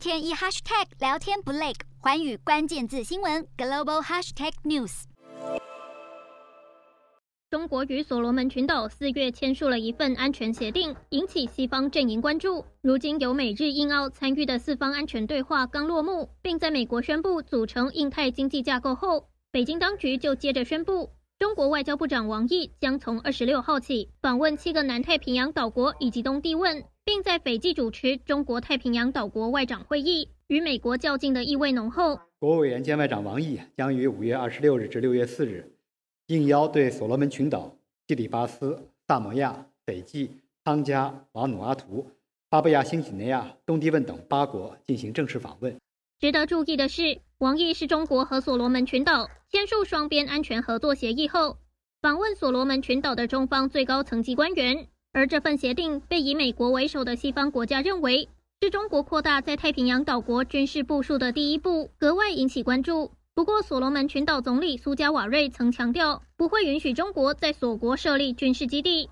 天一 hashtag 聊天不累，寰宇关键字新闻 global hashtag news。中国与所罗门群岛四月签署了一份安全协定，引起西方阵营关注。如今由美日印澳参与的四方安全对话刚落幕，并在美国宣布组成印太经济架构后，北京当局就接着宣布，中国外交部长王毅将从二十六号起访问七个南太平洋岛国以及东帝汶，并在斐济主持中国太平洋岛国外长会议，与美国较劲的意味浓厚。国务委员兼外长王毅将于五月二十六日至六月四日。应邀对所罗门群岛、基里巴斯、萨摩亚、斐济、汤加、瓦努阿图、巴布亚新几内亚、东帝汶等八国进行正式访问。值得注意的是，王毅是中国和所罗门群岛签署双边安全合作协议后，访问所罗门群岛的中方最高层级官员。而这份协定被以美国为首的西方国家认为是中国扩大在太平洋岛国军事部署的第一步，格外引起关注。不过，所罗门群岛总理苏加瓦瑞曾强调，不会允许中国在所国设立军事基地。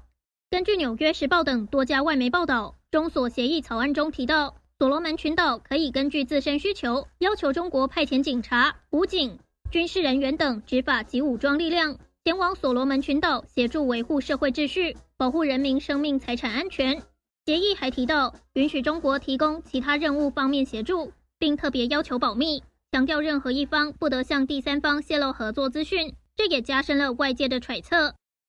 根据《纽约时报》等多家外媒报道，中所协议草案中提到，所罗门群岛可以根据自身需求，要求中国派遣警察、武警、军事人员等执法及武装力量前往所罗门群岛，协助维护社会秩序，保护人民生命财产安全。协议还提到，允许中国提供其他任务方面协助，并特别要求保密。强调任何一方不得向第三方泄露合作资讯，这也加深了外界的揣测。